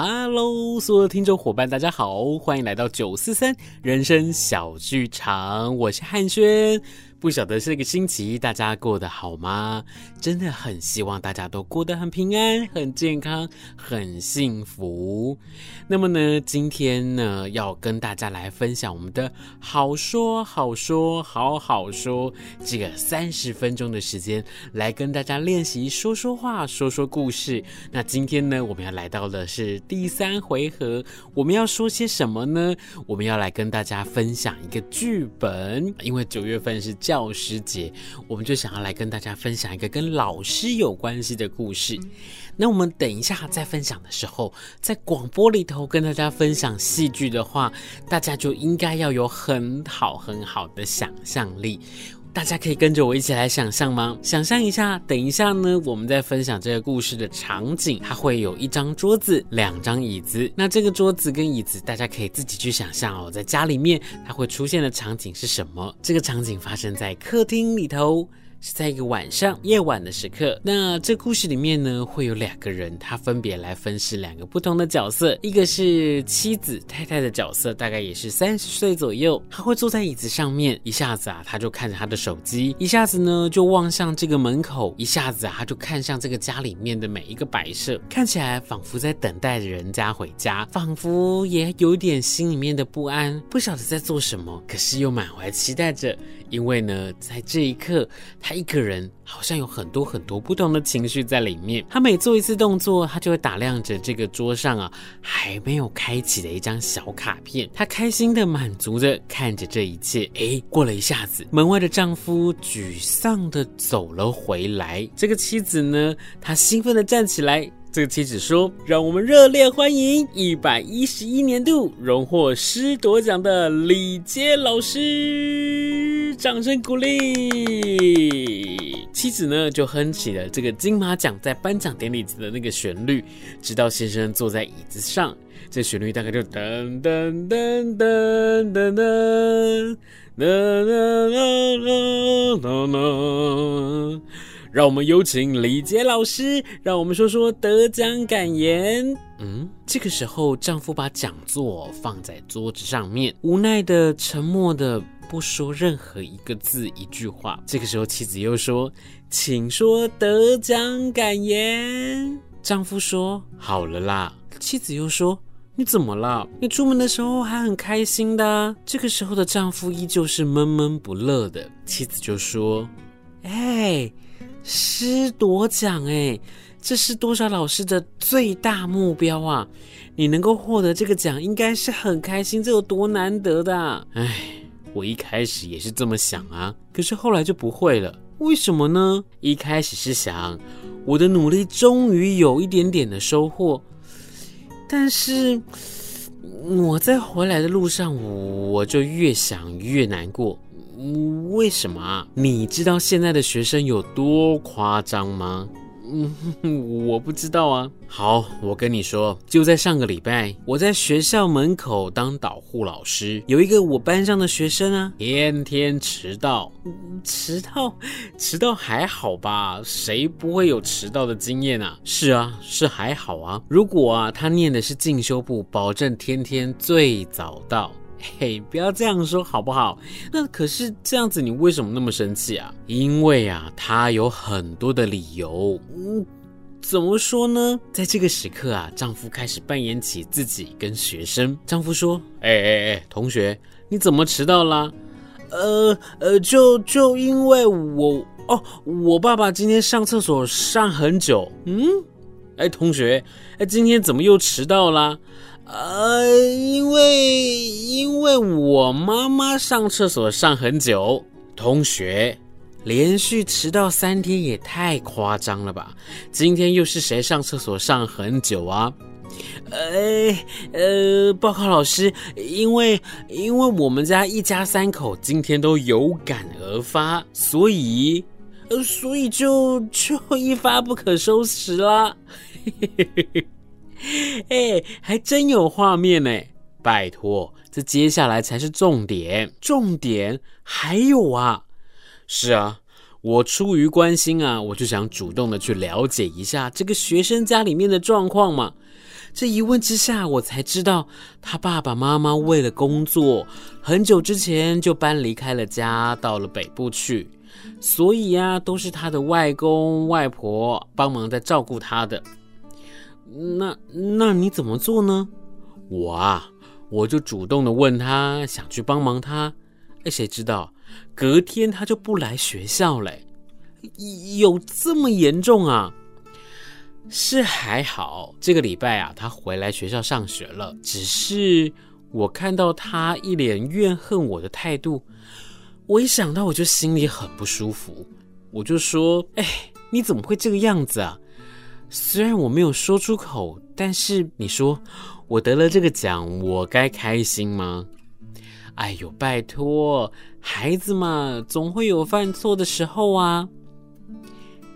Hello，所有的听众伙伴，大家好，欢迎来到九四三人生小剧场，我是汉轩。不晓得这个星期大家过得好吗？真的很希望大家都过得很平安、很健康、很幸福。那么呢，今天呢要跟大家来分享我们的好说好说好好说这个三十分钟的时间，来跟大家练习说说话、说说故事。那今天呢，我们要来到的是第三回合，我们要说些什么呢？我们要来跟大家分享一个剧本，因为九月份是。教师节，我们就想要来跟大家分享一个跟老师有关系的故事。那我们等一下再分享的时候，在广播里头跟大家分享戏剧的话，大家就应该要有很好很好的想象力。大家可以跟着我一起来想象吗？想象一下，等一下呢，我们在分享这个故事的场景，它会有一张桌子，两张椅子。那这个桌子跟椅子，大家可以自己去想象哦，在家里面它会出现的场景是什么？这个场景发生在客厅里头。是在一个晚上夜晚的时刻，那这故事里面呢，会有两个人，他分别来分饰两个不同的角色，一个是妻子太太的角色，大概也是三十岁左右，他会坐在椅子上面，一下子啊，他就看着他的手机，一下子呢就望向这个门口，一下子啊，他就看向这个家里面的每一个摆设，看起来仿佛在等待着人家回家，仿佛也有点心里面的不安，不晓得在做什么，可是又满怀期待着。因为呢，在这一刻，他一个人好像有很多很多不同的情绪在里面。他每做一次动作，他就会打量着这个桌上啊还没有开启的一张小卡片。他开心的、满足的看着这一切。哎，过了一下子，门外的丈夫沮丧的走了回来。这个妻子呢，她兴奋的站起来。这个妻子说：“让我们热烈欢迎一百一十一年度荣获师铎奖的李杰老师，掌声鼓励。”妻子呢就哼起了这个金马奖在颁奖典礼时的那个旋律，直到先生坐在椅子上，这旋律大概就噔噔噔噔噔噔噔噔噔噔噔噔。让我们有请李杰老师，让我们说说得奖感言。嗯，这个时候，丈夫把讲座放在桌子上面，无奈的、沉默的，不说任何一个字、一句话。这个时候，妻子又说：“请说得奖感言。”丈夫说：“好了啦。”妻子又说：“你怎么了？你出门的时候还很开心的。”这个时候的丈夫依旧是闷闷不乐的。妻子就说：“哎。”师铎奖，哎，这是多少老师的最大目标啊！你能够获得这个奖，应该是很开心，这有多难得的啊！哎，我一开始也是这么想啊，可是后来就不会了。为什么呢？一开始是想，我的努力终于有一点点的收获，但是我在回来的路上，我就越想越难过。为什么啊？你知道现在的学生有多夸张吗？嗯，我不知道啊。好，我跟你说，就在上个礼拜，我在学校门口当导护老师，有一个我班上的学生啊，天天迟到。迟到，迟到还好吧？谁不会有迟到的经验啊？是啊，是还好啊。如果啊，他念的是进修部，保证天天最早到。嘿，不要这样说好不好？那可是这样子，你为什么那么生气啊？因为啊，他有很多的理由。嗯，怎么说呢？在这个时刻啊，丈夫开始扮演起自己跟学生。丈夫说：“哎哎哎，同学，你怎么迟到啦？呃呃，就就因为我哦，我爸爸今天上厕所上很久。嗯，哎，同学，哎，今天怎么又迟到啦？呃，因为因为我妈妈上厕所上很久，同学连续迟到三天也太夸张了吧？今天又是谁上厕所上很久啊？呃呃，报告老师，因为因为我们家一家三口今天都有感而发，所以呃，所以就就一发不可收拾啦。嘿嘿嘿嘿嘿。还真有画面呢！拜托，这接下来才是重点。重点还有啊，是啊，我出于关心啊，我就想主动的去了解一下这个学生家里面的状况嘛。这一问之下，我才知道他爸爸妈妈为了工作，很久之前就搬离开了家，到了北部去。所以呀，都是他的外公外婆帮忙在照顾他的。那那你怎么做呢？我啊，我就主动的问他，想去帮忙他。哎，谁知道隔天他就不来学校嘞？有这么严重啊？是还好，这个礼拜啊，他回来学校上学了。只是我看到他一脸怨恨我的态度，我一想到我就心里很不舒服。我就说：“哎，你怎么会这个样子啊？”虽然我没有说出口，但是你说我得了这个奖，我该开心吗？哎呦，拜托，孩子嘛，总会有犯错的时候啊。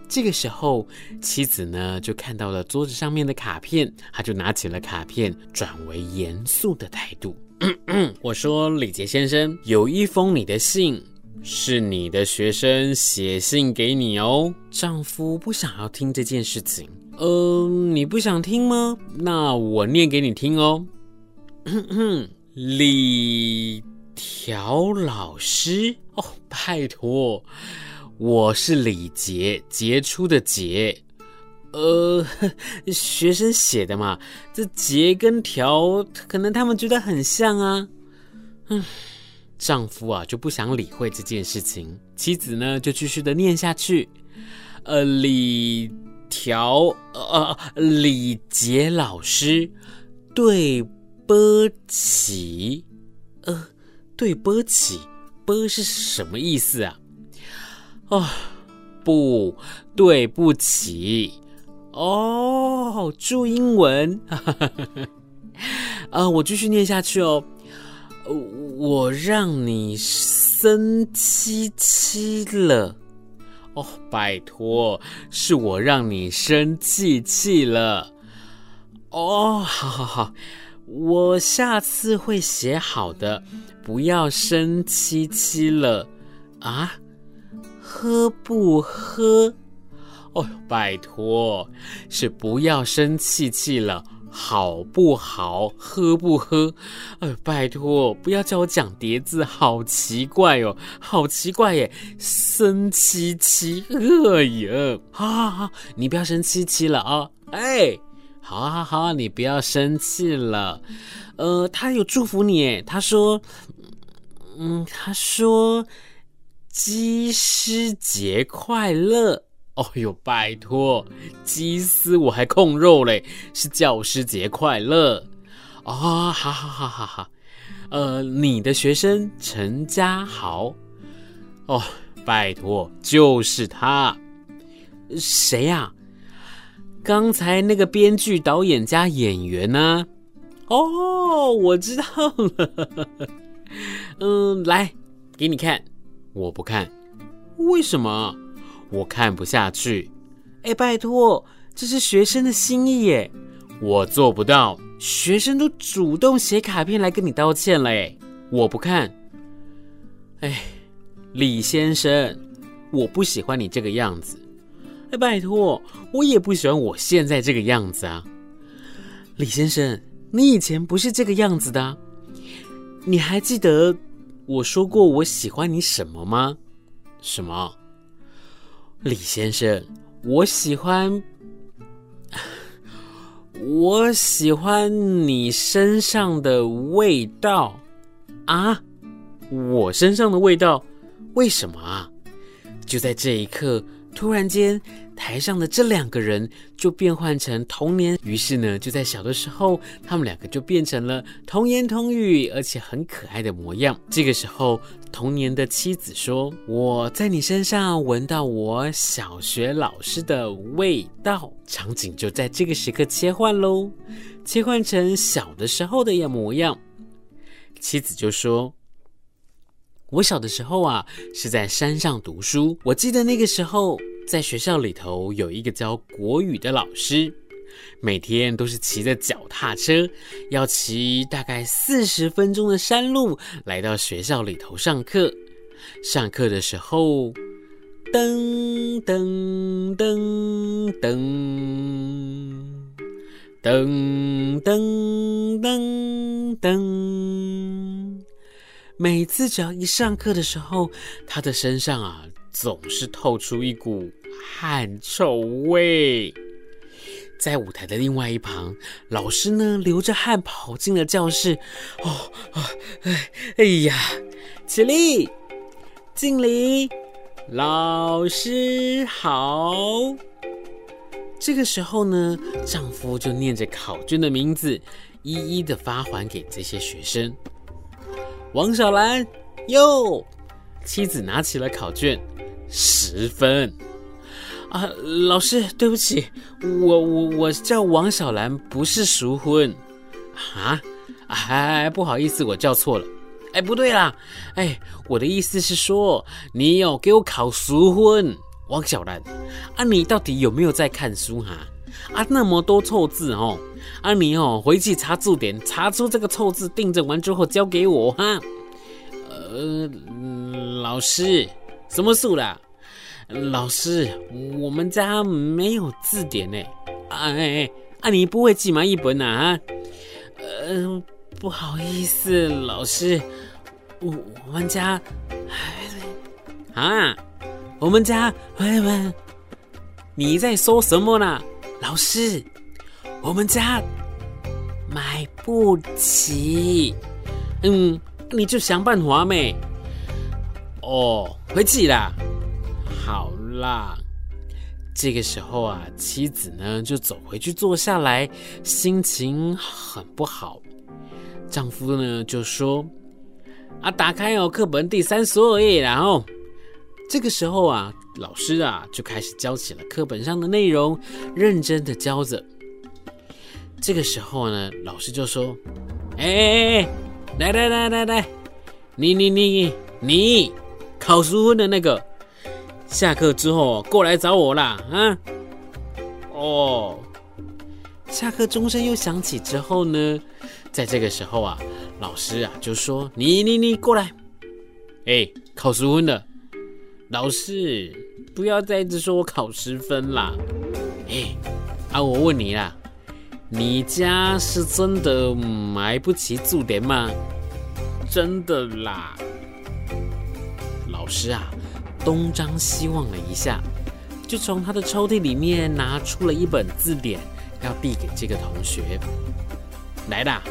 这个时候，妻子呢就看到了桌子上面的卡片，他就拿起了卡片，转为严肃的态度。我说：“李杰先生，有一封你的信，是你的学生写信给你哦。”丈夫不想要听这件事情。呃，你不想听吗？那我念给你听哦。李条老师哦，拜托。我是李杰，杰出的杰，呃，学生写的嘛，这杰跟条，可能他们觉得很像啊。嗯，丈夫啊就不想理会这件事情，妻子呢就继续的念下去。呃，李条，呃，李杰老师，对不起，呃，对不起，不是什么意思啊？哦，不，对不起。哦，注英文。啊，我继续念下去哦。我让你生气气了。哦，拜托，是我让你生气气了。哦，好好好，我下次会写好的，不要生气气了啊。喝不喝？哦，拜托，是不要生气气了，好不好？喝不喝？哎，拜托，不要叫我讲叠字，好奇怪哦，好奇怪耶！生气气，哎呀，好好好，你不要生气气了啊！哎，好好好，你不要生气了。呃，他有祝福你，他说，嗯，他说。鸡师节快乐！哦哟，拜托，鸡丝我还控肉嘞，是教师节快乐哦！好好好好好，呃，你的学生陈家豪，哦，拜托，就是他，谁呀？刚才那个编剧、导演加演员呢？哦，我知道了，嗯，来，给你看。我不看，为什么？我看不下去。哎，拜托，这是学生的心意耶，我做不到。学生都主动写卡片来跟你道歉了，哎，我不看。哎，李先生，我不喜欢你这个样子。哎，拜托，我也不喜欢我现在这个样子啊。李先生，你以前不是这个样子的，你还记得？我说过我喜欢你什么吗？什么？李先生，我喜欢，我喜欢你身上的味道啊！我身上的味道，为什么啊？就在这一刻，突然间。台上的这两个人就变换成童年，于是呢，就在小的时候，他们两个就变成了童言童语，而且很可爱的模样。这个时候，童年的妻子说：“我在你身上闻到我小学老师的味道。”场景就在这个时刻切换喽，切换成小的时候的样模样。妻子就说：“我小的时候啊，是在山上读书，我记得那个时候。”在学校里头有一个教国语的老师，每天都是骑着脚踏车，要骑大概四十分钟的山路来到学校里头上课。上课的时候，噔噔噔噔，噔噔噔噔。每次只要一上课的时候，他的身上啊总是透出一股汗臭味。在舞台的另外一旁，老师呢流着汗跑进了教室。哦，哎哎呀，起立，敬礼，老师好。这个时候呢，丈夫就念着考卷的名字，一一的发还给这些学生。王小兰，哟，妻子拿起了考卷，十分。啊，老师，对不起，我我我叫王小兰，不是淑芬。啊，哎，不好意思，我叫错了。哎，不对啦，哎，我的意思是说，你有给我考淑芬，王小兰。啊，你到底有没有在看书哈？啊，那么多错字哦。啊，你哦，回去查字典，查出这个错字，订正完之后交给我哈。呃，老师，什么数啦？老师，我们家没有字典呢。哎哎，啊，你不会寄吗？一本啊？呃，不好意思，老师，我我们家，啊，我们家，喂喂，你在说什么呢？老师，我们家买不起。嗯，你就想办法没？哦，回去啦。好啦，这个时候啊，妻子呢就走回去坐下来，心情很不好。丈夫呢就说：“啊，打开哦，课本第三十二页，然后这个时候啊，老师啊就开始教起了课本上的内容，认真的教着。这个时候呢，老师就说：‘哎哎哎，来来来来来，你你你你考淑芬的那个。’”下课之后过来找我啦，啊！哦，下课钟声又响起之后呢，在这个时候啊，老师啊就说：“你你你过来，哎，考十分的，老师不要再一直说我考十分啦，哎，啊，我问你啦，你家是真的买不起字典吗？真的啦，老师啊。”东张西望了一下，就从他的抽屉里面拿出了一本字典，要递给这个同学。来啦，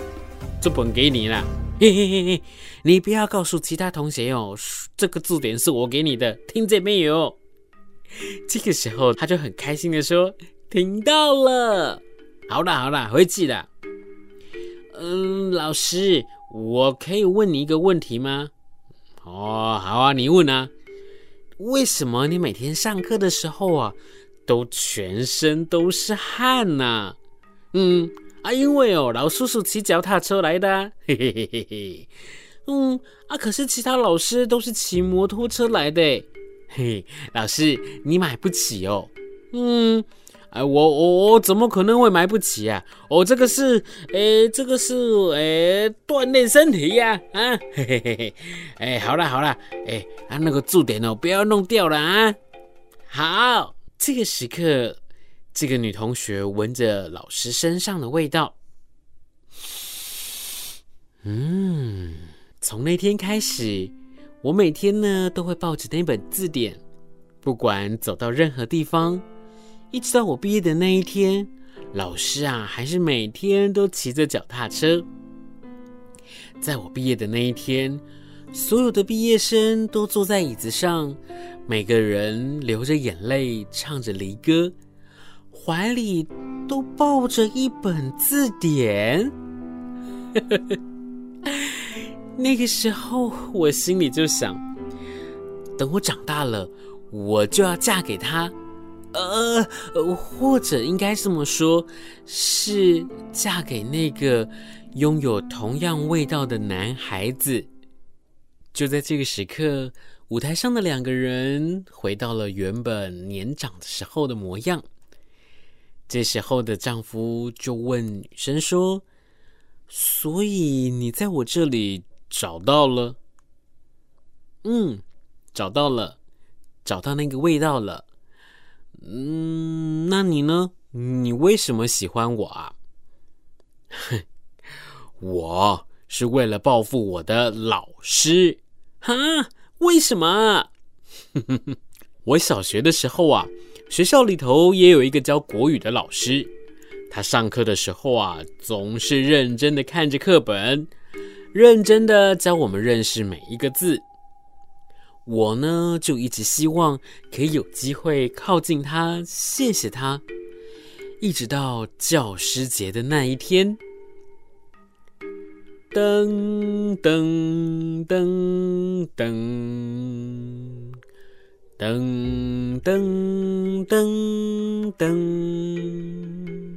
这本给你了。嘿嘿嘿嘿，你不要告诉其他同学哦，这个字典是我给你的，听见没有？这个时候他就很开心的说：“听到了。”好啦好啦，回去了。嗯，老师，我可以问你一个问题吗？哦，好啊，你问啊。为什么你每天上课的时候啊，都全身都是汗呢、啊？嗯啊，因为哦，老叔叔骑脚踏车来的，嘿嘿嘿嘿嘿。嗯啊，可是其他老师都是骑摩托车来的，嘿，老师你买不起哦。嗯。哎，我我我怎么可能会买不起啊？我、哦、这个是，哎，这个是，哎，锻炼身体呀，啊，嘿嘿嘿嘿，哎，好了好了，哎，啊，那个字典哦，不要弄掉了啊。好，这个时刻，这个女同学闻着老师身上的味道，嗯，从那天开始，我每天呢都会抱着那本字典，不管走到任何地方。一直到我毕业的那一天，老师啊，还是每天都骑着脚踏车。在我毕业的那一天，所有的毕业生都坐在椅子上，每个人流着眼泪，唱着离歌，怀里都抱着一本字典。那个时候，我心里就想：等我长大了，我就要嫁给他。呃，或者应该这么说，是嫁给那个拥有同样味道的男孩子。就在这个时刻，舞台上的两个人回到了原本年长的时候的模样。这时候的丈夫就问女生说：“所以你在我这里找到了？”“嗯，找到了，找到那个味道了。”嗯，那你呢？你为什么喜欢我啊？哼，我是为了报复我的老师。哈？为什么？我小学的时候啊，学校里头也有一个教国语的老师。他上课的时候啊，总是认真的看着课本，认真的教我们认识每一个字。我呢，就一直希望可以有机会靠近他，谢谢他。一直到教师节的那一天，噔噔噔噔噔噔噔噔，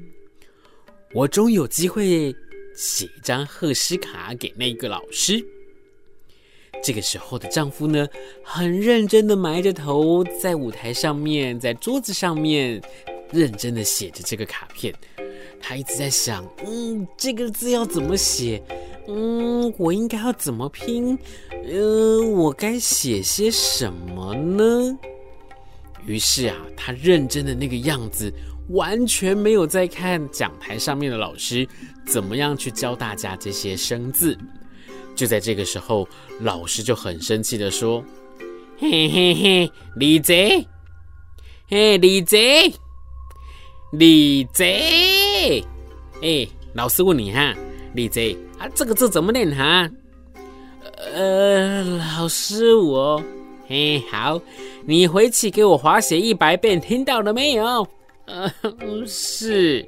我终有机会写一张贺诗卡给那个老师。这个时候的丈夫呢，很认真的埋着头，在舞台上面，在桌子上面。认真的写着这个卡片，他一直在想，嗯，这个字要怎么写？嗯，我应该要怎么拼？嗯、呃，我该写些什么呢？于是啊，他认真的那个样子，完全没有在看讲台上面的老师怎么样去教大家这些生字。就在这个时候，老师就很生气的说：“嘿嘿嘿，李贼，嘿，李贼。”李贼，哎，老师问你哈，李贼啊，这个字怎么念哈？呃，老师我，嘿，好，你回去给我划写一百遍，听到了没有？呃，不是。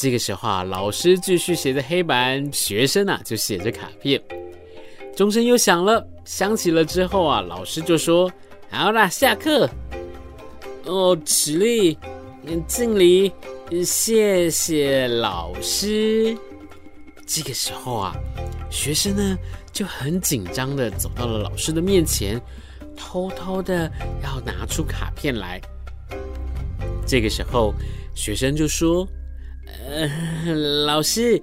这个时候啊，老师继续写着黑板，学生啊就写着卡片。钟声又响了，响起了之后啊，老师就说：“好啦，下课。”哦，起立。敬礼，谢谢老师。这个时候啊，学生呢就很紧张的走到了老师的面前，偷偷的要拿出卡片来。这个时候，学生就说：“呃，老师，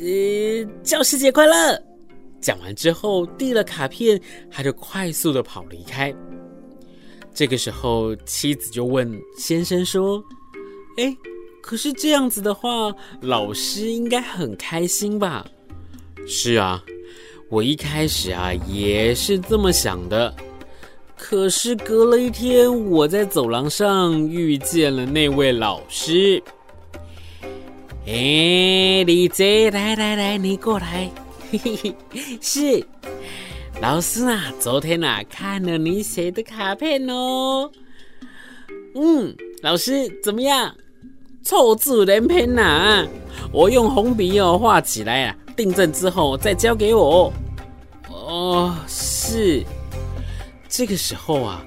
呃，教师节快乐！”讲完之后，递了卡片，他就快速的跑离开。这个时候，妻子就问先生说：“哎，可是这样子的话，老师应该很开心吧？”“是啊，我一开始啊也是这么想的。可是隔了一天，我在走廊上遇见了那位老师。哎，李贼，来来来，你过来，嘿嘿嘿，是。”老师啊，昨天啊看了你写的卡片哦。嗯，老师怎么样？错字连篇呐！我用红笔哦画起来啊，订正之后再交给我。哦，是。这个时候啊，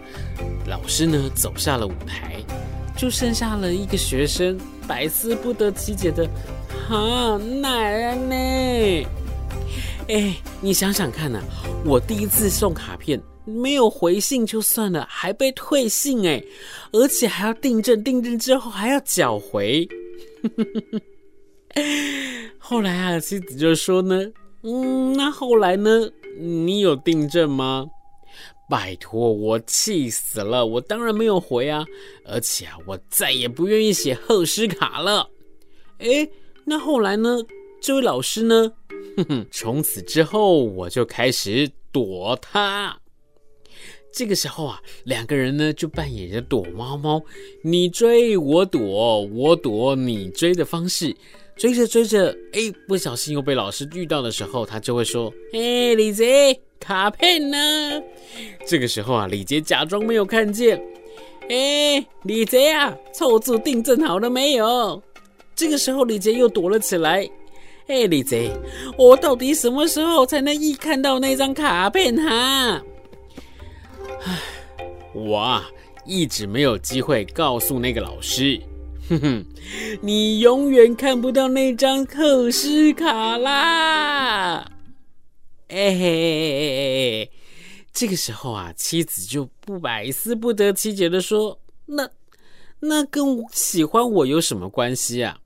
老师呢走下了舞台，就剩下了一个学生，百思不得其解的，啊，奶奶。哎，你想想看呐，我第一次送卡片没有回信就算了，还被退信哎，而且还要订正，订正之后还要缴回。后来啊，妻子就说呢，嗯，那后来呢？你有订正吗？拜托，我气死了，我当然没有回啊，而且啊，我再也不愿意写贺诗卡了。哎，那后来呢？这位老师呢？哼哼，从此之后我就开始躲他。这个时候啊，两个人呢就扮演着躲猫猫，你追我躲，我躲你追的方式，追着追着，哎，不小心又被老师遇到的时候，他就会说：“哎，李贼，卡片呢？”这个时候啊，李杰假装没有看见。哎，李杰啊，错字订正好了没有？这个时候，李杰又躲了起来。哎，李杰，我到底什么时候才能一看到那张卡片哈？唉，我啊，一直没有机会告诉那个老师。哼哼，你永远看不到那张贺诗卡啦！哎嘿，这个时候啊，妻子就不百思不得其解的说：“那那跟喜欢我有什么关系啊？”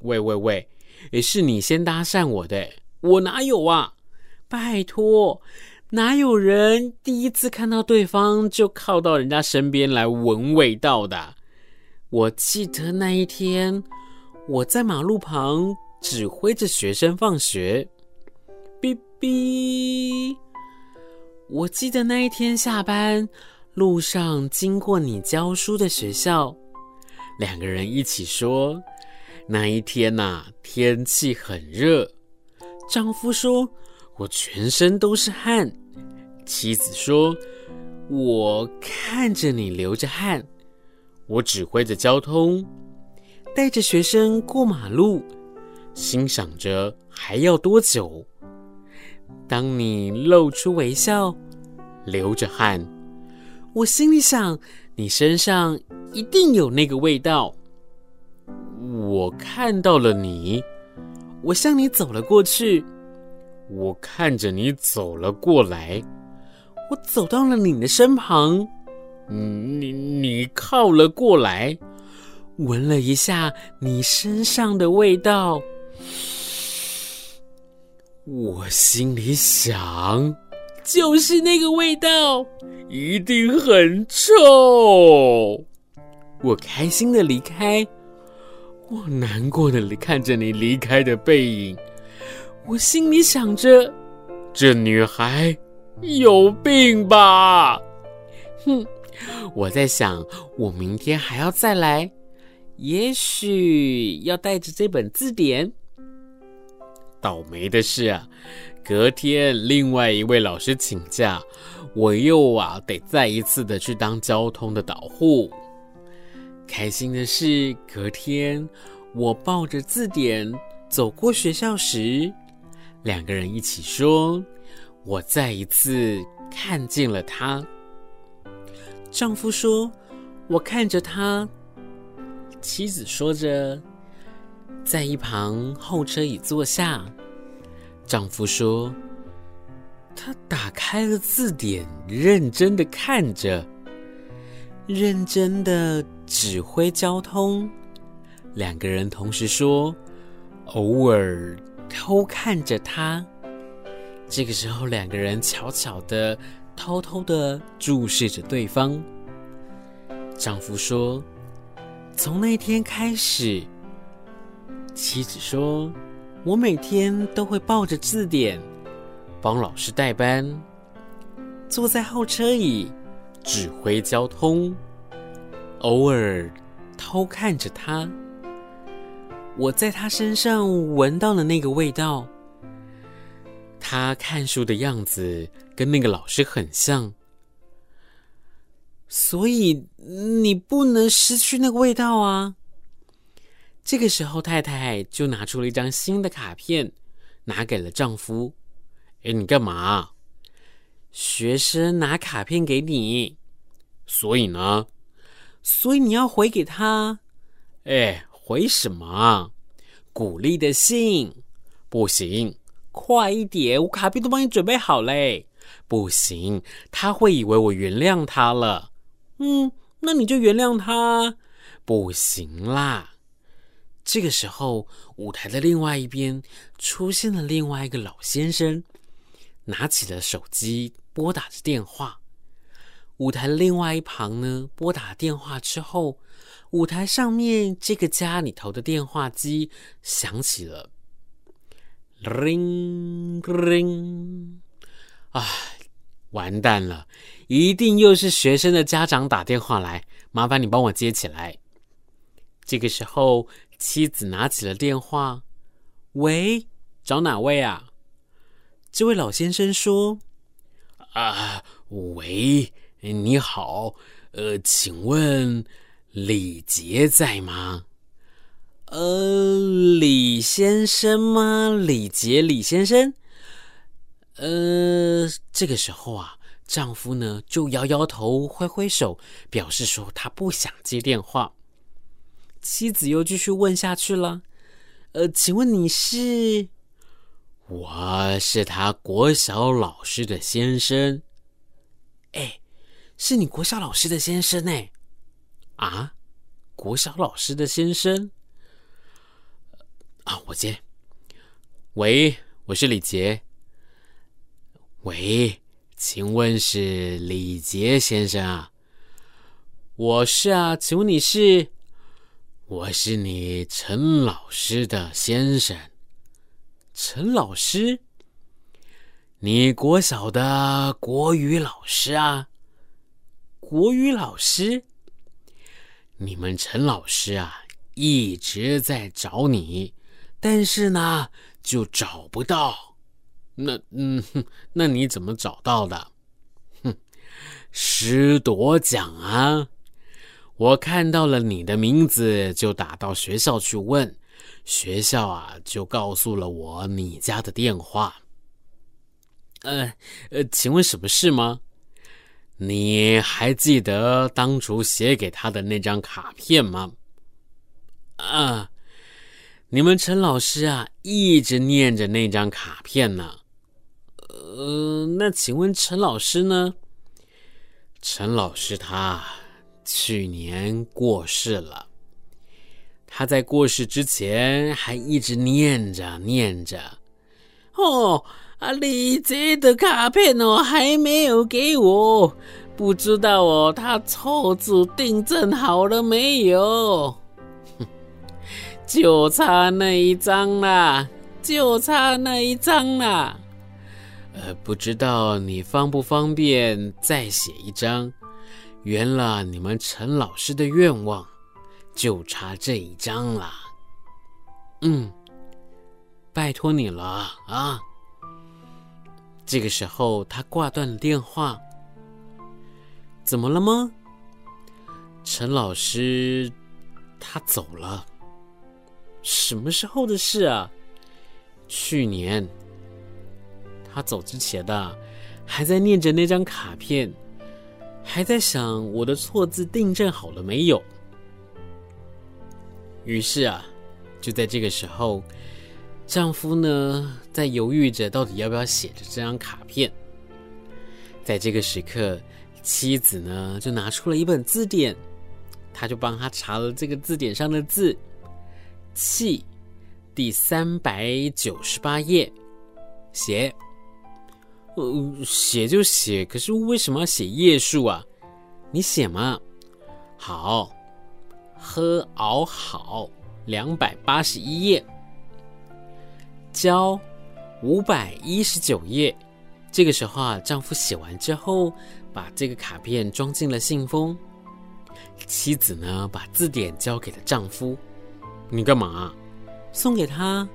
喂喂喂！也是你先搭讪我的，我哪有啊？拜托，哪有人第一次看到对方就靠到人家身边来闻味道的？我记得那一天，我在马路旁指挥着学生放学。哔，我记得那一天下班路上经过你教书的学校，两个人一起说，那一天呐，天气很热。丈夫说，我全身都是汗。妻子说，我看着你流着汗。我指挥着交通，带着学生过马路，心想着还要多久。当你露出微笑，流着汗，我心里想，你身上一定有那个味道。我看到了你，我向你走了过去。我看着你走了过来，我走到了你的身旁。你你靠了过来，闻了一下你身上的味道。我心里想，就是那个味道，一定很臭。我开心的离开，我难过的看着你离开的背影。我心里想着，这女孩有病吧？哼，我在想，我明天还要再来，也许要带着这本字典。倒霉的是啊，隔天另外一位老师请假，我又啊得再一次的去当交通的导护。开心的是，隔天我抱着字典走过学校时。两个人一起说：“我再一次看见了他。”丈夫说：“我看着他。”妻子说着，在一旁候车椅坐下。丈夫说：“他打开了字典，认真的看着，认真的指挥交通。”两个人同时说：“偶尔。”偷看着他，这个时候，两个人悄悄的、偷偷的注视着对方。丈夫说：“从那天开始。”妻子说：“我每天都会抱着字典，帮老师代班，坐在后车椅，指挥交通，偶尔偷看着他。”我在他身上闻到了那个味道。他看书的样子跟那个老师很像，所以你不能失去那个味道啊。这个时候，太太就拿出了一张新的卡片，拿给了丈夫。哎，你干嘛？学生拿卡片给你，所以呢？所以你要回给他。哎。回什么？鼓励的信？不行，快一点！我卡片都帮你准备好嘞。不行，他会以为我原谅他了。嗯，那你就原谅他。不行啦。这个时候，舞台的另外一边出现了另外一个老先生，拿起了手机拨打着电话。舞台的另外一旁呢，拨打电话之后。舞台上面这个家里头的电话机响起了，ring ring，啊，完蛋了，一定又是学生的家长打电话来，麻烦你帮我接起来。这个时候，妻子拿起了电话，喂，找哪位啊？这位老先生说：“啊，喂，你好，呃，请问。”李杰在吗？呃，李先生吗？李杰，李先生。呃，这个时候啊，丈夫呢就摇摇头，挥挥手，表示说他不想接电话。妻子又继续问下去了。呃，请问你是？我是他国小老师的先生。哎，是你国小老师的先生呢。啊，国小老师的先生啊，我接。喂，我是李杰。喂，请问是李杰先生啊？我是啊，请问你是？我是你陈老师的先生。陈老师，你国小的国语老师啊？国语老师，你们陈老师啊，一直在找你，但是呢，就找不到。那嗯，那你怎么找到的？哼，师铎奖啊！我看到了你的名字，就打到学校去问，学校啊就告诉了我你家的电话。呃呃，请问什么事吗？你还记得当初写给他的那张卡片吗？啊，你们陈老师啊一直念着那张卡片呢。呃，那请问陈老师呢？陈老师他。去年过世了，他在过世之前还一直念着念着。哦，啊，李杰的卡片哦还没有给我，不知道哦他错字订正好了没有？就差那一张啦，就差那一张啦。呃，不知道你方不方便再写一张？圆了你们陈老师的愿望，就差这一张了。嗯，拜托你了啊！这个时候，他挂断了电话。怎么了吗？陈老师他走了。什么时候的事啊？去年。他走之前的，还在念着那张卡片。还在想我的错字订正好了没有？于是啊，就在这个时候，丈夫呢在犹豫着到底要不要写着这张卡片。在这个时刻，妻子呢就拿出了一本字典，他就帮他查了这个字典上的字“气”，第三百九十八页，写。呃，写就写，可是为什么要写页数啊？你写嘛。好，喝熬好，两百八十一页。交，五百一十九页。这个时候啊，丈夫写完之后，把这个卡片装进了信封。妻子呢，把字典交给了丈夫。你干嘛？送给他。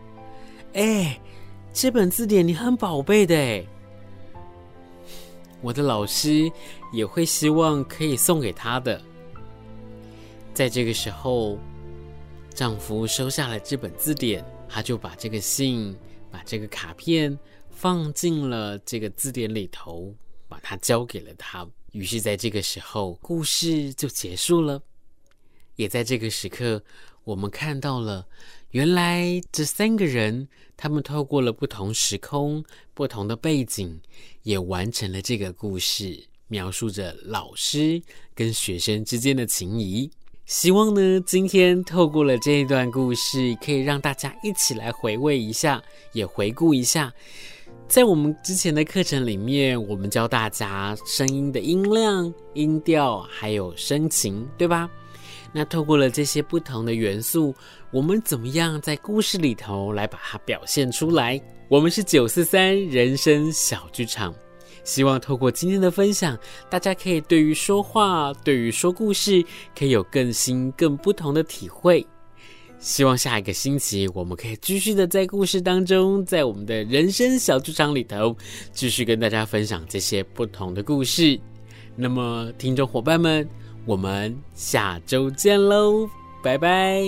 哎，这本字典你很宝贝的哎。我的老师也会希望可以送给他的。在这个时候，丈夫收下了这本字典，他就把这个信、把这个卡片放进了这个字典里头，把它交给了他。于是，在这个时候，故事就结束了。也在这个时刻，我们看到了。原来这三个人，他们透过了不同时空、不同的背景，也完成了这个故事，描述着老师跟学生之间的情谊。希望呢，今天透过了这一段故事，可以让大家一起来回味一下，也回顾一下，在我们之前的课程里面，我们教大家声音的音量、音调，还有声情，对吧？那透过了这些不同的元素，我们怎么样在故事里头来把它表现出来？我们是九四三人生小剧场，希望透过今天的分享，大家可以对于说话、对于说故事，可以有更新、更不同的体会。希望下一个星期，我们可以继续的在故事当中，在我们的人生小剧场里头，继续跟大家分享这些不同的故事。那么，听众伙伴们。我们下周见喽，拜拜。